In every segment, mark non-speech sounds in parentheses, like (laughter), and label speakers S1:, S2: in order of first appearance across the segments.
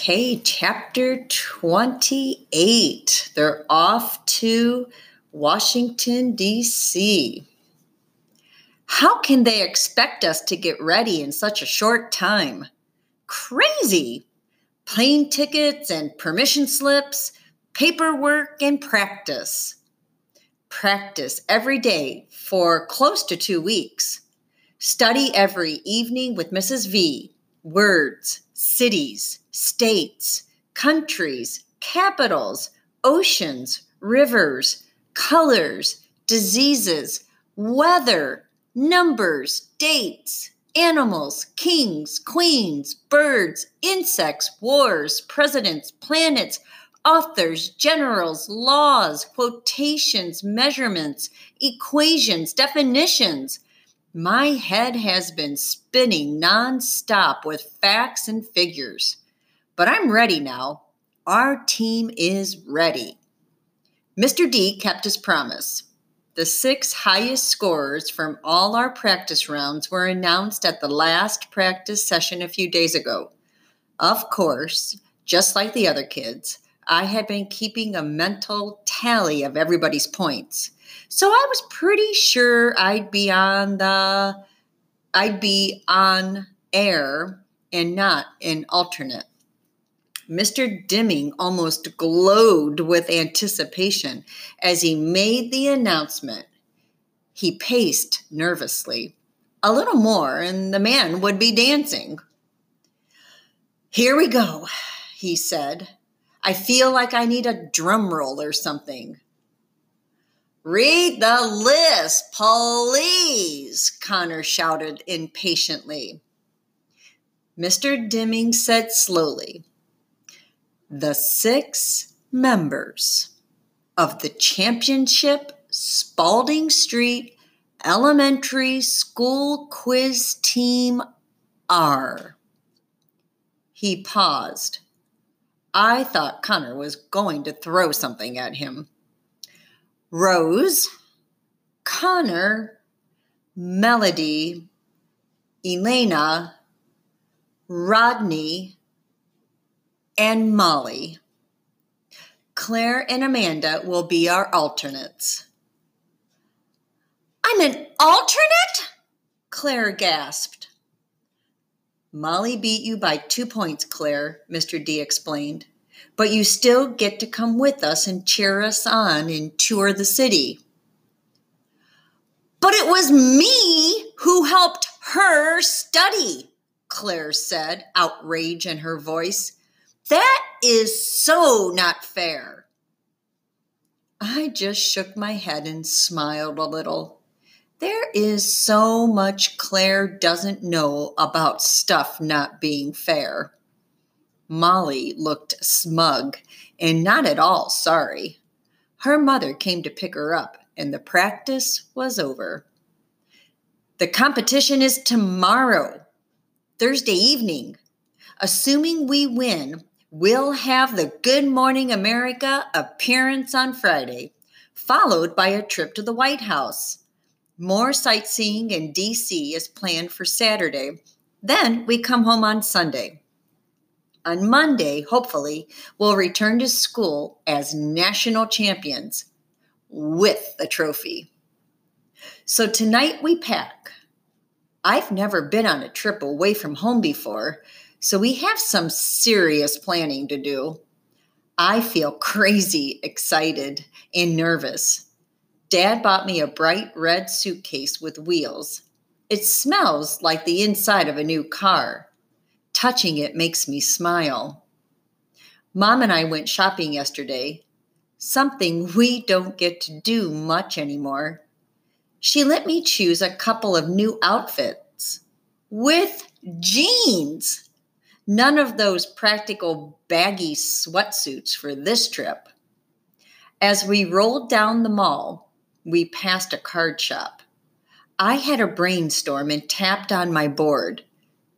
S1: Okay, chapter 28. They're off to Washington, D.C. How can they expect us to get ready in such a short time? Crazy! Plane tickets and permission slips, paperwork and practice. Practice every day for close to two weeks. Study every evening with Mrs. V. Words, cities, states, countries, capitals, oceans, rivers, colors, diseases, weather, numbers, dates, animals, kings, queens, birds, insects, wars, presidents, planets, authors, generals, laws, quotations, measurements, equations, definitions. My head has been spinning nonstop with facts and figures. But I'm ready now. Our team is ready. Mr. D kept his promise. The six highest scorers from all our practice rounds were announced at the last practice session a few days ago. Of course, just like the other kids, I had been keeping a mental tally of everybody's points. So I was pretty sure I'd be on the I'd be on air and not an alternate. Mr. Dimming almost glowed with anticipation as he made the announcement. He paced nervously. A little more, and the man would be dancing. Here we go, he said. I feel like I need a drum roll or something. Read the list, please, Connor shouted impatiently. Mr. Dimming said slowly, the six members of the championship Spaulding Street Elementary School Quiz Team are. He paused. I thought Connor was going to throw something at him. Rose, Connor, Melody, Elena, Rodney, and Molly. Claire and Amanda will be our alternates. I'm an alternate? Claire gasped. Molly beat you by two points, Claire, Mr. D explained. But you still get to come with us and cheer us on and tour the city. But it was me who helped her study, Claire said, outrage in her voice. That is so not fair. I just shook my head and smiled a little. There is so much Claire doesn't know about stuff not being fair. Molly looked smug and not at all sorry. Her mother came to pick her up, and the practice was over. The competition is tomorrow, Thursday evening. Assuming we win, we'll have the Good Morning America appearance on Friday, followed by a trip to the White House. More sightseeing in DC is planned for Saturday. Then we come home on Sunday. On Monday, hopefully, we'll return to school as national champions with the trophy. So tonight we pack. I've never been on a trip away from home before, so we have some serious planning to do. I feel crazy excited and nervous. Dad bought me a bright red suitcase with wheels. It smells like the inside of a new car. Touching it makes me smile. Mom and I went shopping yesterday, something we don't get to do much anymore. She let me choose a couple of new outfits with jeans. None of those practical baggy sweatsuits for this trip. As we rolled down the mall, we passed a card shop. I had a brainstorm and tapped on my board.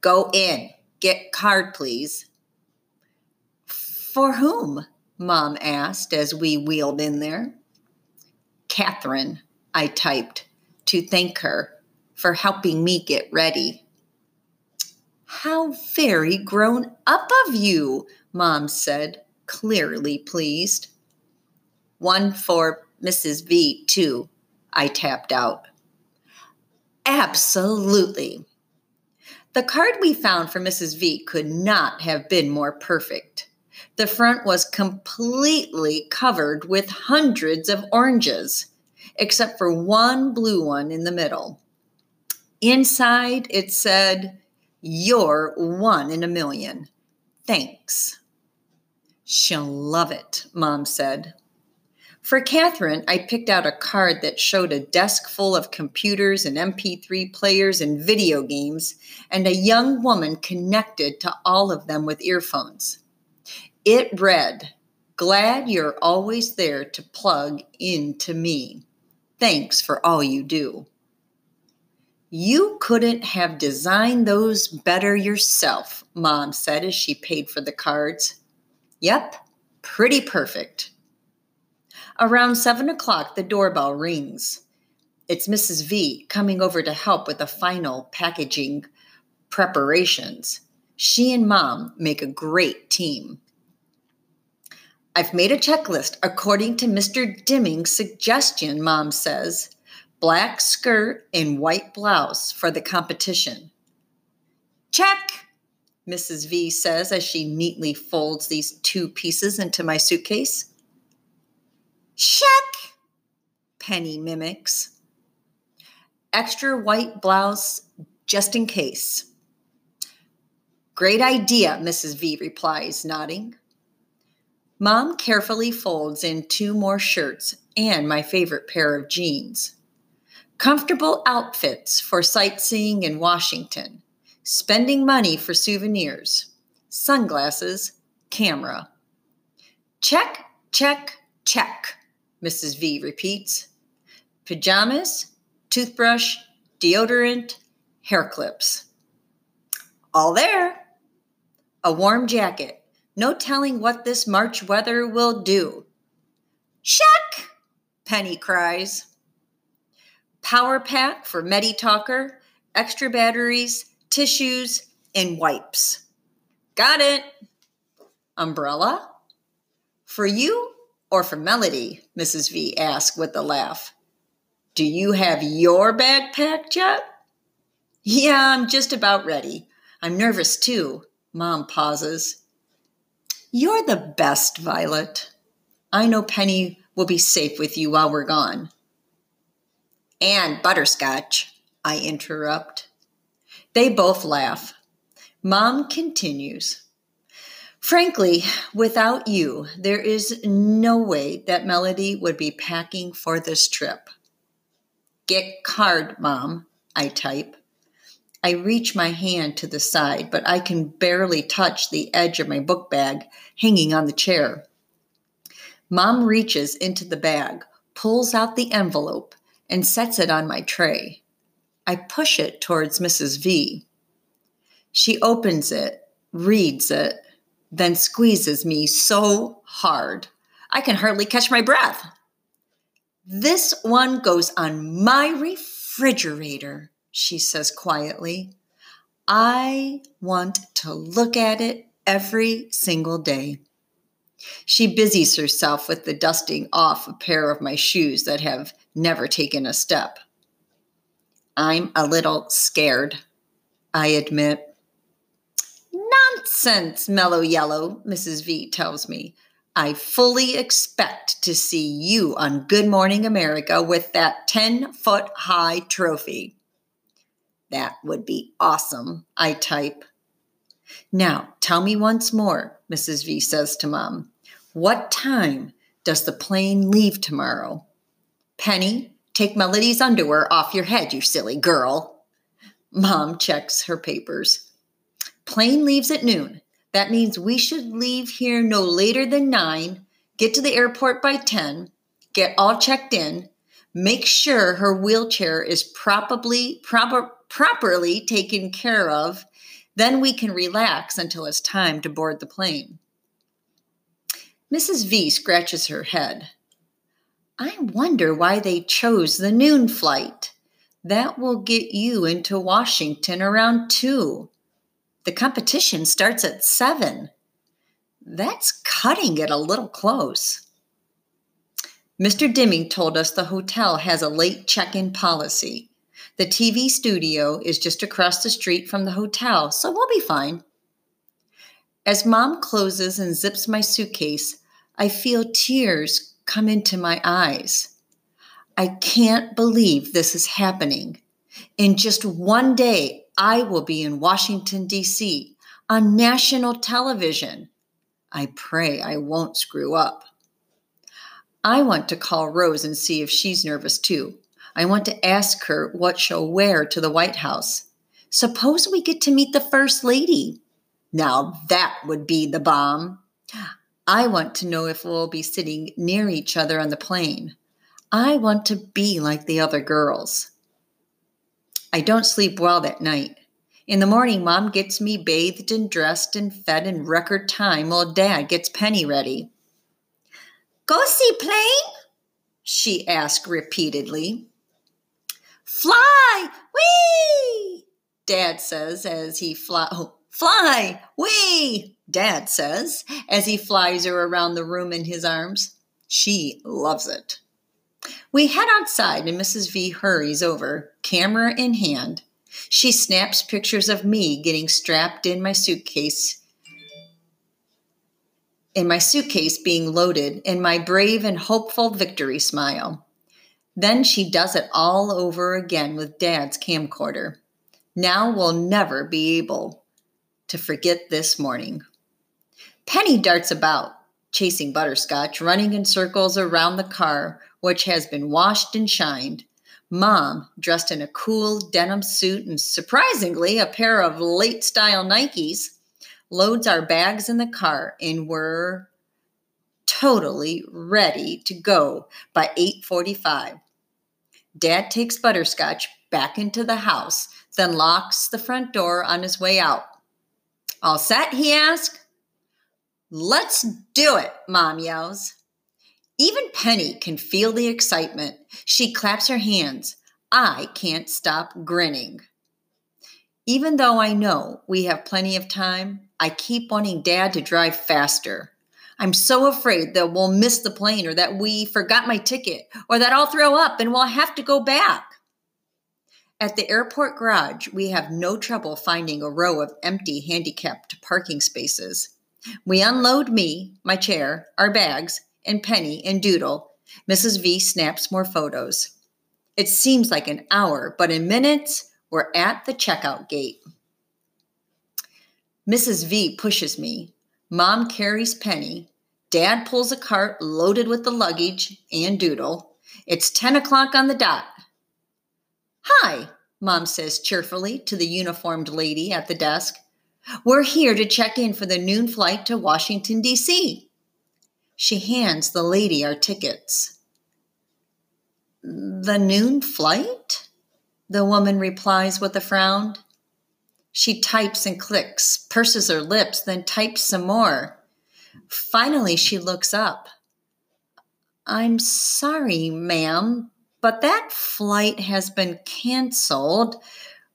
S1: Go in, get card, please. For whom? Mom asked as we wheeled in there. Catherine, I typed to thank her for helping me get ready. How very grown up of you, Mom said, clearly pleased. One for Mrs. V, too, I tapped out. Absolutely. The card we found for Mrs. V could not have been more perfect. The front was completely covered with hundreds of oranges, except for one blue one in the middle. Inside, it said, You're one in a million. Thanks. She'll love it, Mom said. For Catherine, I picked out a card that showed a desk full of computers and MP3 players and video games, and a young woman connected to all of them with earphones. It read, Glad you're always there to plug into me. Thanks for all you do. You couldn't have designed those better yourself, Mom said as she paid for the cards. Yep, pretty perfect. Around seven o'clock, the doorbell rings. It's Mrs. V coming over to help with the final packaging preparations. She and Mom make a great team. I've made a checklist according to Mr. Dimming's suggestion, Mom says. Black skirt and white blouse for the competition. Check, Mrs. V says as she neatly folds these two pieces into my suitcase. Check, Penny mimics. Extra white blouse just in case. Great idea, Mrs. V replies, nodding. Mom carefully folds in two more shirts and my favorite pair of jeans. Comfortable outfits for sightseeing in Washington, spending money for souvenirs, sunglasses, camera. Check, check, check. Mrs. V repeats. Pajamas, toothbrush, deodorant, hair clips. All there. A warm jacket. No telling what this March weather will do. Check! Penny cries. Power pack for MediTalker, extra batteries, tissues, and wipes. Got it. Umbrella? For you or for Melody? Mrs. V asked with a laugh. Do you have your bag packed yet? Yeah, I'm just about ready. I'm nervous too. Mom pauses. You're the best, Violet. I know Penny will be safe with you while we're gone. And butterscotch, I interrupt. They both laugh. Mom continues. Frankly, without you, there is no way that Melody would be packing for this trip. Get card, Mom, I type. I reach my hand to the side, but I can barely touch the edge of my book bag hanging on the chair. Mom reaches into the bag, pulls out the envelope, and sets it on my tray. I push it towards Mrs. V. She opens it, reads it, then squeezes me so hard I can hardly catch my breath. This one goes on my refrigerator, she says quietly. I want to look at it every single day. She busies herself with the dusting off a pair of my shoes that have never taken a step. I'm a little scared, I admit. Nonsense, mellow yellow, Mrs. V tells me. I fully expect to see you on Good Morning America with that 10 foot high trophy. That would be awesome, I type. Now, tell me once more, Mrs. V says to Mom. What time does the plane leave tomorrow? Penny, take Melody's underwear off your head, you silly girl. Mom checks her papers. Plane leaves at noon. That means we should leave here no later than 9, get to the airport by 10, get all checked in, make sure her wheelchair is properly proper, properly taken care of, then we can relax until it's time to board the plane. Mrs. V scratches her head. I wonder why they chose the noon flight. That will get you into Washington around 2. The competition starts at 7. That's cutting it a little close. Mr. Dimming told us the hotel has a late check in policy. The TV studio is just across the street from the hotel, so we'll be fine. As mom closes and zips my suitcase, I feel tears come into my eyes. I can't believe this is happening. In just one day, I will be in Washington, D.C. on national television. I pray I won't screw up. I want to call Rose and see if she's nervous too. I want to ask her what she'll wear to the White House. Suppose we get to meet the First Lady. Now that would be the bomb. I want to know if we'll be sitting near each other on the plane. I want to be like the other girls. I don't sleep well that night. In the morning, mom gets me bathed and dressed and fed in record time while dad gets Penny ready. Go see plane? She asked repeatedly. Fly! Whee! Dad says as he fly. Oh, fly! Whee! Dad says as he flies her around the room in his arms. She loves it. We head outside and Mrs. V hurries over, camera in hand. She snaps pictures of me getting strapped in my suitcase in my suitcase being loaded, and my brave and hopeful victory smile. Then she does it all over again with Dad's camcorder. Now we'll never be able to forget this morning. Penny darts about, chasing Butterscotch, running in circles around the car, which has been washed and shined. Mom, dressed in a cool denim suit and surprisingly a pair of late style Nikes, loads our bags in the car, and we're totally ready to go by 8:45. Dad takes Butterscotch back into the house, then locks the front door on his way out. All set? he asks. Let's do it, Mom yells. Even Penny can feel the excitement. She claps her hands. I can't stop grinning. Even though I know we have plenty of time, I keep wanting dad to drive faster. I'm so afraid that we'll miss the plane or that we forgot my ticket or that I'll throw up and we'll have to go back. At the airport garage, we have no trouble finding a row of empty handicapped parking spaces. We unload me, my chair, our bags, and Penny and Doodle. Mrs. V snaps more photos. It seems like an hour, but in minutes, we're at the checkout gate. Mrs. V pushes me. Mom carries Penny. Dad pulls a cart loaded with the luggage and Doodle. It's 10 o'clock on the dot. Hi, Mom says cheerfully to the uniformed lady at the desk. We're here to check in for the noon flight to Washington, D.C. She hands the lady our tickets. The noon flight? The woman replies with a frown. She types and clicks, purses her lips, then types some more. Finally, she looks up. I'm sorry, ma'am, but that flight has been canceled.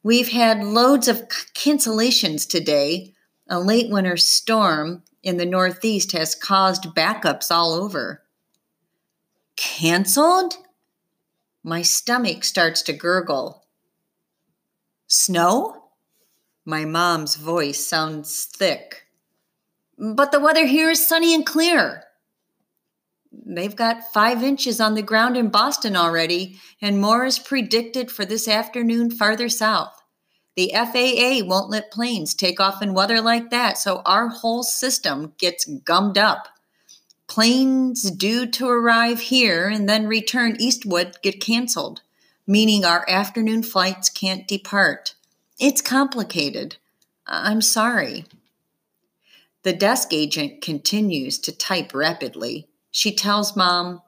S1: We've had loads of cancellations today. A late winter storm in the Northeast has caused backups all over. Canceled? My stomach starts to gurgle. Snow? My mom's voice sounds thick. But the weather here is sunny and clear. They've got five inches on the ground in Boston already, and more is predicted for this afternoon farther south. The FAA won't let planes take off in weather like that, so our whole system gets gummed up. Planes due to arrive here and then return eastward get canceled, meaning our afternoon flights can't depart. It's complicated. I'm sorry. The desk agent continues to type rapidly. She tells mom,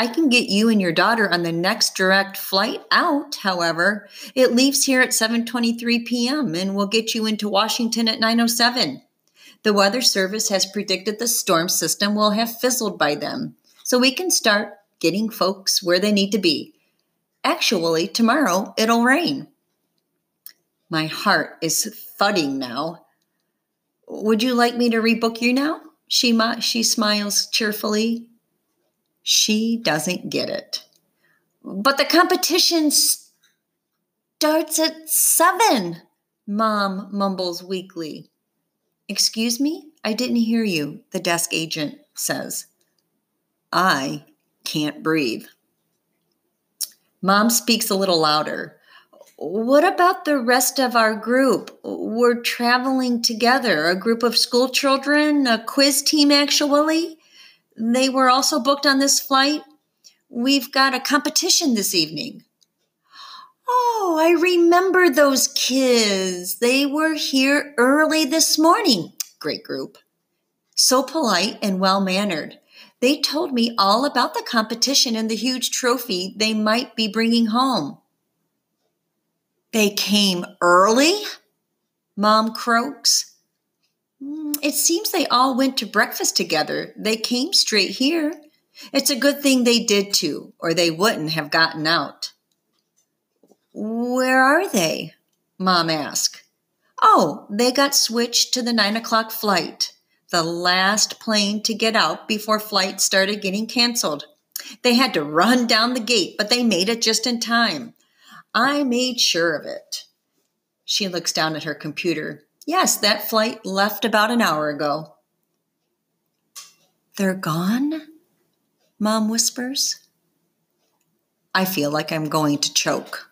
S1: I can get you and your daughter on the next direct flight out, however. It leaves here at 7:23 p.m. and will get you into Washington at 9:07. The weather service has predicted the storm system will have fizzled by then, so we can start getting folks where they need to be. Actually, tomorrow it'll rain. My heart is thudding now. Would you like me to rebook you now? She, she smiles cheerfully. She doesn't get it. But the competition starts at seven, Mom mumbles weakly. Excuse me? I didn't hear you, the desk agent says. I can't breathe. Mom speaks a little louder. What about the rest of our group? We're traveling together, a group of school children, a quiz team, actually. They were also booked on this flight. We've got a competition this evening. Oh, I remember those kids. They were here early this morning. Great group. So polite and well mannered. They told me all about the competition and the huge trophy they might be bringing home. They came early? Mom croaks. Mm, it seems they all went to breakfast together. They came straight here. It's a good thing they did too, or they wouldn't have gotten out. Where are they? Mom asked. Oh, they got switched to the nine o'clock flight the last plane to get out before flight started getting canceled. They had to run down the gate, but they made it just in time. I made sure of it. She looks down at her computer. Yes, that flight left about an hour ago. They're gone? Mom whispers. I feel like I'm going to choke.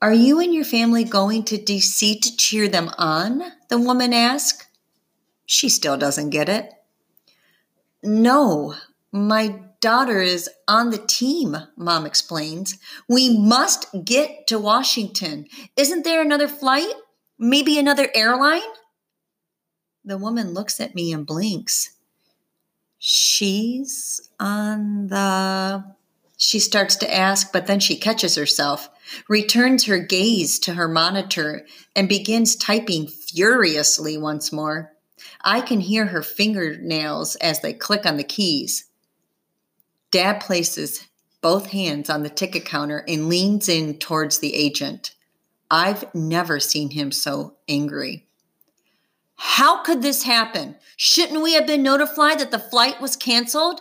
S1: Are you and your family going to DC to cheer them on? The woman asks. She still doesn't get it. No, my daughter is on the team, mom explains. We must get to Washington. Isn't there another flight? Maybe another airline? The woman looks at me and blinks. She's on the. She starts to ask, but then she catches herself, returns her gaze to her monitor, and begins typing furiously once more. I can hear her fingernails as they click on the keys. Dad places both hands on the ticket counter and leans in towards the agent. I've never seen him so angry. How could this happen? Shouldn't we have been notified that the flight was canceled?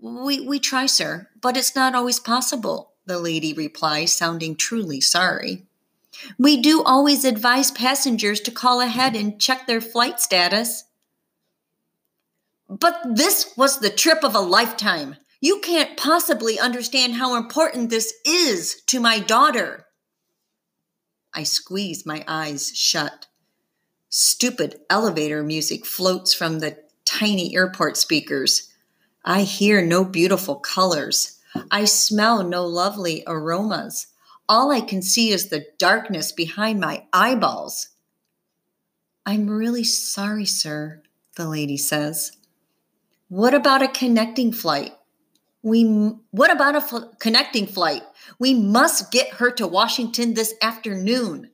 S1: We, we try, sir, but it's not always possible, the lady replies, sounding truly sorry. We do always advise passengers to call ahead and check their flight status. But this was the trip of a lifetime. You can't possibly understand how important this is to my daughter. I squeeze my eyes shut. Stupid elevator music floats from the tiny airport speakers. I hear no beautiful colors. I smell no lovely aromas. All I can see is the darkness behind my eyeballs. I'm really sorry, sir, the lady says. What about a connecting flight? We what about a f- connecting flight? We must get her to Washington this afternoon.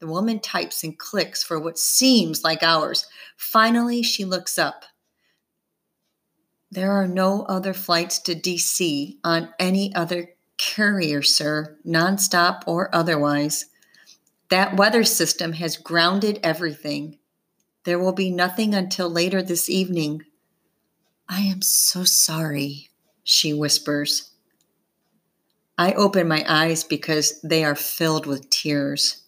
S1: The woman types and clicks for what seems like hours. Finally, she looks up. There are no other flights to DC on any other carrier, sir, nonstop or otherwise. That weather system has grounded everything. There will be nothing until later this evening. I am so sorry, she whispers. I open my eyes because they are filled with tears.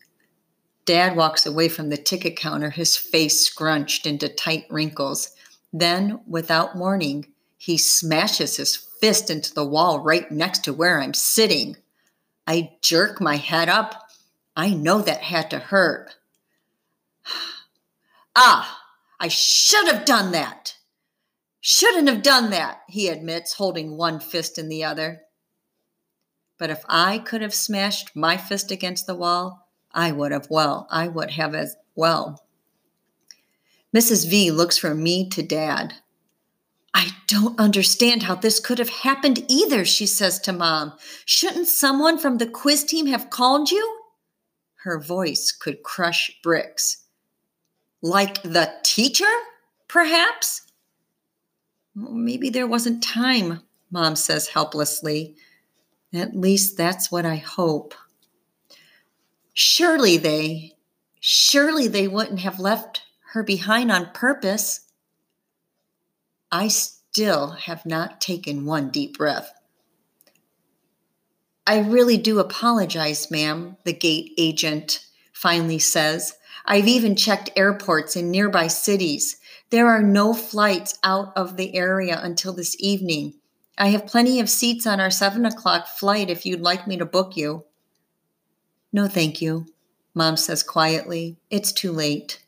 S1: Dad walks away from the ticket counter, his face scrunched into tight wrinkles. Then, without warning, he smashes his fist into the wall right next to where I'm sitting. I jerk my head up. I know that had to hurt. (sighs) ah, I should have done that. Shouldn't have done that, he admits, holding one fist in the other. But if I could have smashed my fist against the wall, I would have well, I would have as well. Mrs. V looks from me to Dad. I don't understand how this could have happened either, she says to mom. Shouldn't someone from the quiz team have called you? Her voice could crush bricks. Like the teacher, perhaps? Maybe there wasn't time, mom says helplessly. At least that's what I hope. Surely they, Surely they wouldn't have left her behind on purpose. I still have not taken one deep breath. I really do apologize, ma'am, the gate agent finally says. I've even checked airports in nearby cities. There are no flights out of the area until this evening. I have plenty of seats on our seven o'clock flight if you'd like me to book you. No, thank you, Mom says quietly. It's too late.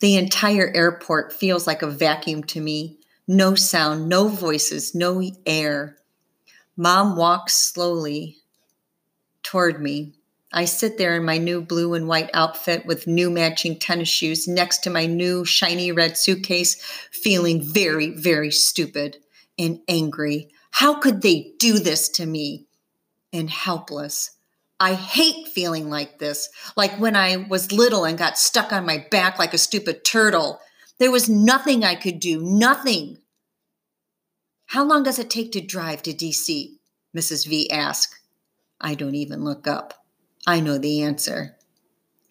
S1: The entire airport feels like a vacuum to me. No sound, no voices, no air. Mom walks slowly toward me. I sit there in my new blue and white outfit with new matching tennis shoes next to my new shiny red suitcase, feeling very, very stupid and angry. How could they do this to me? And helpless. I hate feeling like this, like when I was little and got stuck on my back like a stupid turtle. There was nothing I could do, nothing. How long does it take to drive to DC? Mrs. V asked. I don't even look up. I know the answer.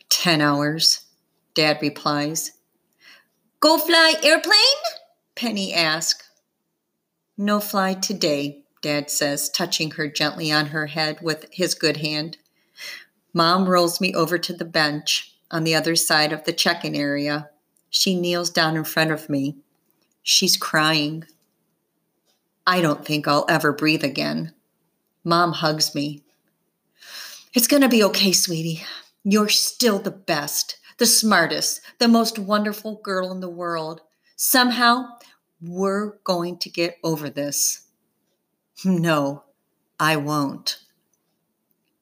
S1: Ten hours, Dad replies. Go fly airplane? Penny asks. No fly today, Dad says, touching her gently on her head with his good hand. Mom rolls me over to the bench on the other side of the check in area. She kneels down in front of me. She's crying. I don't think I'll ever breathe again. Mom hugs me. It's going to be okay, sweetie. You're still the best, the smartest, the most wonderful girl in the world. Somehow, we're going to get over this. No, I won't.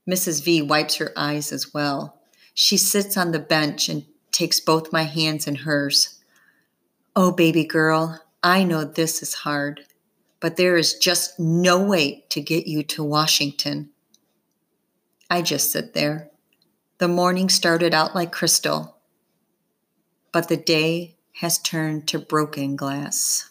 S1: Mrs. V wipes her eyes as well. She sits on the bench and takes both my hands in hers. Oh, baby girl, I know this is hard, but there is just no way to get you to Washington. I just sit there. The morning started out like crystal, but the day has turned to broken glass.